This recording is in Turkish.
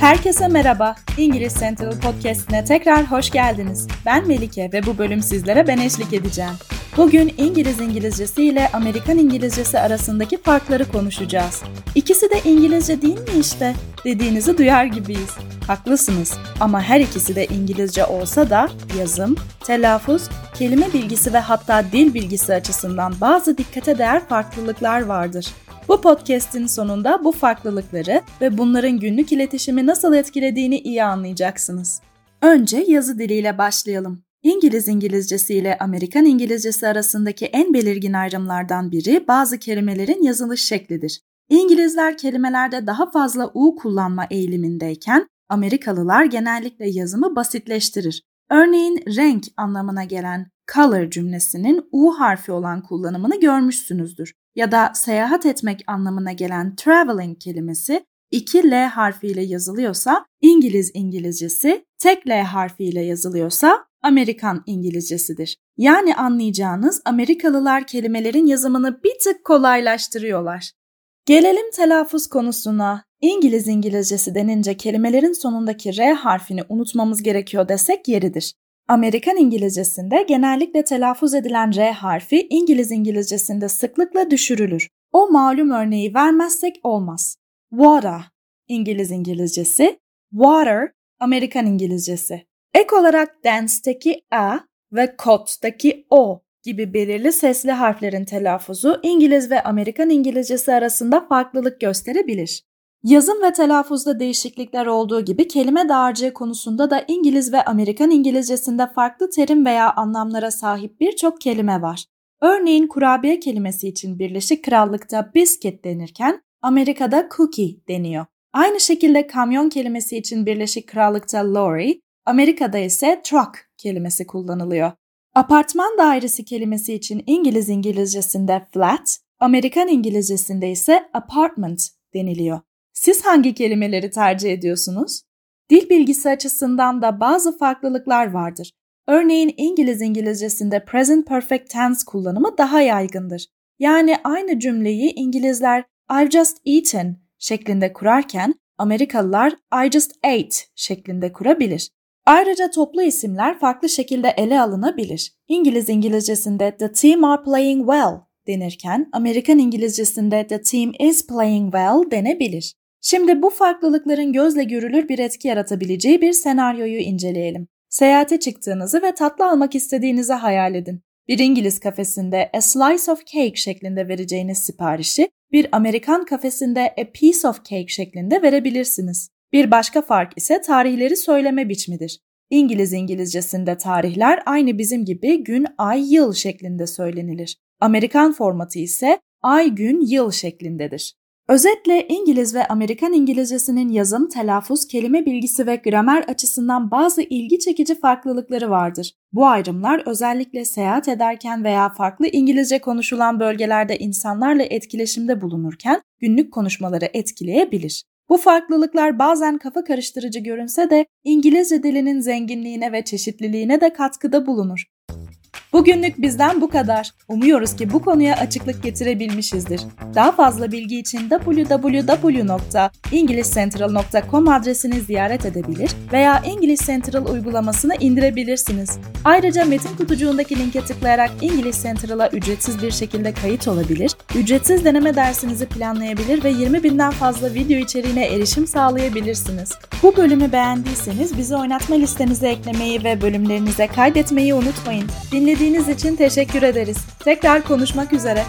Herkese merhaba. İngiliz Central Podcast'ine tekrar hoş geldiniz. Ben Melike ve bu bölüm sizlere ben eşlik edeceğim. Bugün İngiliz İngilizcesi ile Amerikan İngilizcesi arasındaki farkları konuşacağız. İkisi de İngilizce değil mi işte dediğinizi duyar gibiyiz. Haklısınız ama her ikisi de İngilizce olsa da yazım, telaffuz, kelime bilgisi ve hatta dil bilgisi açısından bazı dikkate değer farklılıklar vardır. Bu podcast'in sonunda bu farklılıkları ve bunların günlük iletişimi nasıl etkilediğini iyi anlayacaksınız. Önce yazı diliyle başlayalım. İngiliz İngilizcesi ile Amerikan İngilizcesi arasındaki en belirgin ayrımlardan biri bazı kelimelerin yazılış şeklidir. İngilizler kelimelerde daha fazla U kullanma eğilimindeyken Amerikalılar genellikle yazımı basitleştirir. Örneğin renk anlamına gelen color cümlesinin U harfi olan kullanımını görmüşsünüzdür. Ya da seyahat etmek anlamına gelen traveling kelimesi iki L harfiyle yazılıyorsa İngiliz İngilizcesi, tek L harfiyle yazılıyorsa Amerikan İngilizcesidir. Yani anlayacağınız Amerikalılar kelimelerin yazımını bir tık kolaylaştırıyorlar. Gelelim telaffuz konusuna. İngiliz İngilizcesi denince kelimelerin sonundaki R harfini unutmamız gerekiyor desek yeridir. Amerikan İngilizcesinde genellikle telaffuz edilen R harfi İngiliz İngilizcesinde sıklıkla düşürülür. O malum örneği vermezsek olmaz. Water İngiliz İngilizcesi, water Amerikan İngilizcesi. Ek olarak dance'teki a ve cot'taki o gibi belirli sesli harflerin telaffuzu İngiliz ve Amerikan İngilizcesi arasında farklılık gösterebilir. Yazım ve telaffuzda değişiklikler olduğu gibi kelime dağarcığı konusunda da İngiliz ve Amerikan İngilizcesinde farklı terim veya anlamlara sahip birçok kelime var. Örneğin kurabiye kelimesi için Birleşik Krallık'ta biscuit denirken Amerika'da cookie deniyor. Aynı şekilde kamyon kelimesi için Birleşik Krallık'ta lorry, Amerika'da ise truck kelimesi kullanılıyor. Apartman dairesi kelimesi için İngiliz İngilizcesinde flat, Amerikan İngilizcesinde ise apartment deniliyor. Siz hangi kelimeleri tercih ediyorsunuz? Dil bilgisi açısından da bazı farklılıklar vardır. Örneğin İngiliz İngilizcesinde present perfect tense kullanımı daha yaygındır. Yani aynı cümleyi İngilizler I've just eaten şeklinde kurarken Amerikalılar I just ate şeklinde kurabilir. Ayrıca toplu isimler farklı şekilde ele alınabilir. İngiliz İngilizcesinde the team are playing well denirken Amerikan İngilizcesinde the team is playing well denebilir. Şimdi bu farklılıkların gözle görülür bir etki yaratabileceği bir senaryoyu inceleyelim. Seyahate çıktığınızı ve tatlı almak istediğinizi hayal edin. Bir İngiliz kafesinde a slice of cake şeklinde vereceğiniz siparişi bir Amerikan kafesinde a piece of cake şeklinde verebilirsiniz. Bir başka fark ise tarihleri söyleme biçimidir. İngiliz İngilizcesinde tarihler aynı bizim gibi gün, ay, yıl şeklinde söylenilir. Amerikan formatı ise ay, gün, yıl şeklindedir. Özetle İngiliz ve Amerikan İngilizcesinin yazım, telaffuz, kelime bilgisi ve gramer açısından bazı ilgi çekici farklılıkları vardır. Bu ayrımlar özellikle seyahat ederken veya farklı İngilizce konuşulan bölgelerde insanlarla etkileşimde bulunurken günlük konuşmaları etkileyebilir. Bu farklılıklar bazen kafa karıştırıcı görünse de İngilizce dilinin zenginliğine ve çeşitliliğine de katkıda bulunur. Bugünlük bizden bu kadar. Umuyoruz ki bu konuya açıklık getirebilmişizdir. Daha fazla bilgi için www.englishcentral.com adresini ziyaret edebilir veya English Central uygulamasını indirebilirsiniz. Ayrıca metin kutucuğundaki linke tıklayarak English Central'a ücretsiz bir şekilde kayıt olabilir, ücretsiz deneme dersinizi planlayabilir ve 20 binden fazla video içeriğine erişim sağlayabilirsiniz. Bu bölümü beğendiyseniz bizi oynatma listenize eklemeyi ve bölümlerinize kaydetmeyi unutmayın. Dinlediğiniz için teşekkür ederiz. Tekrar konuşmak üzere.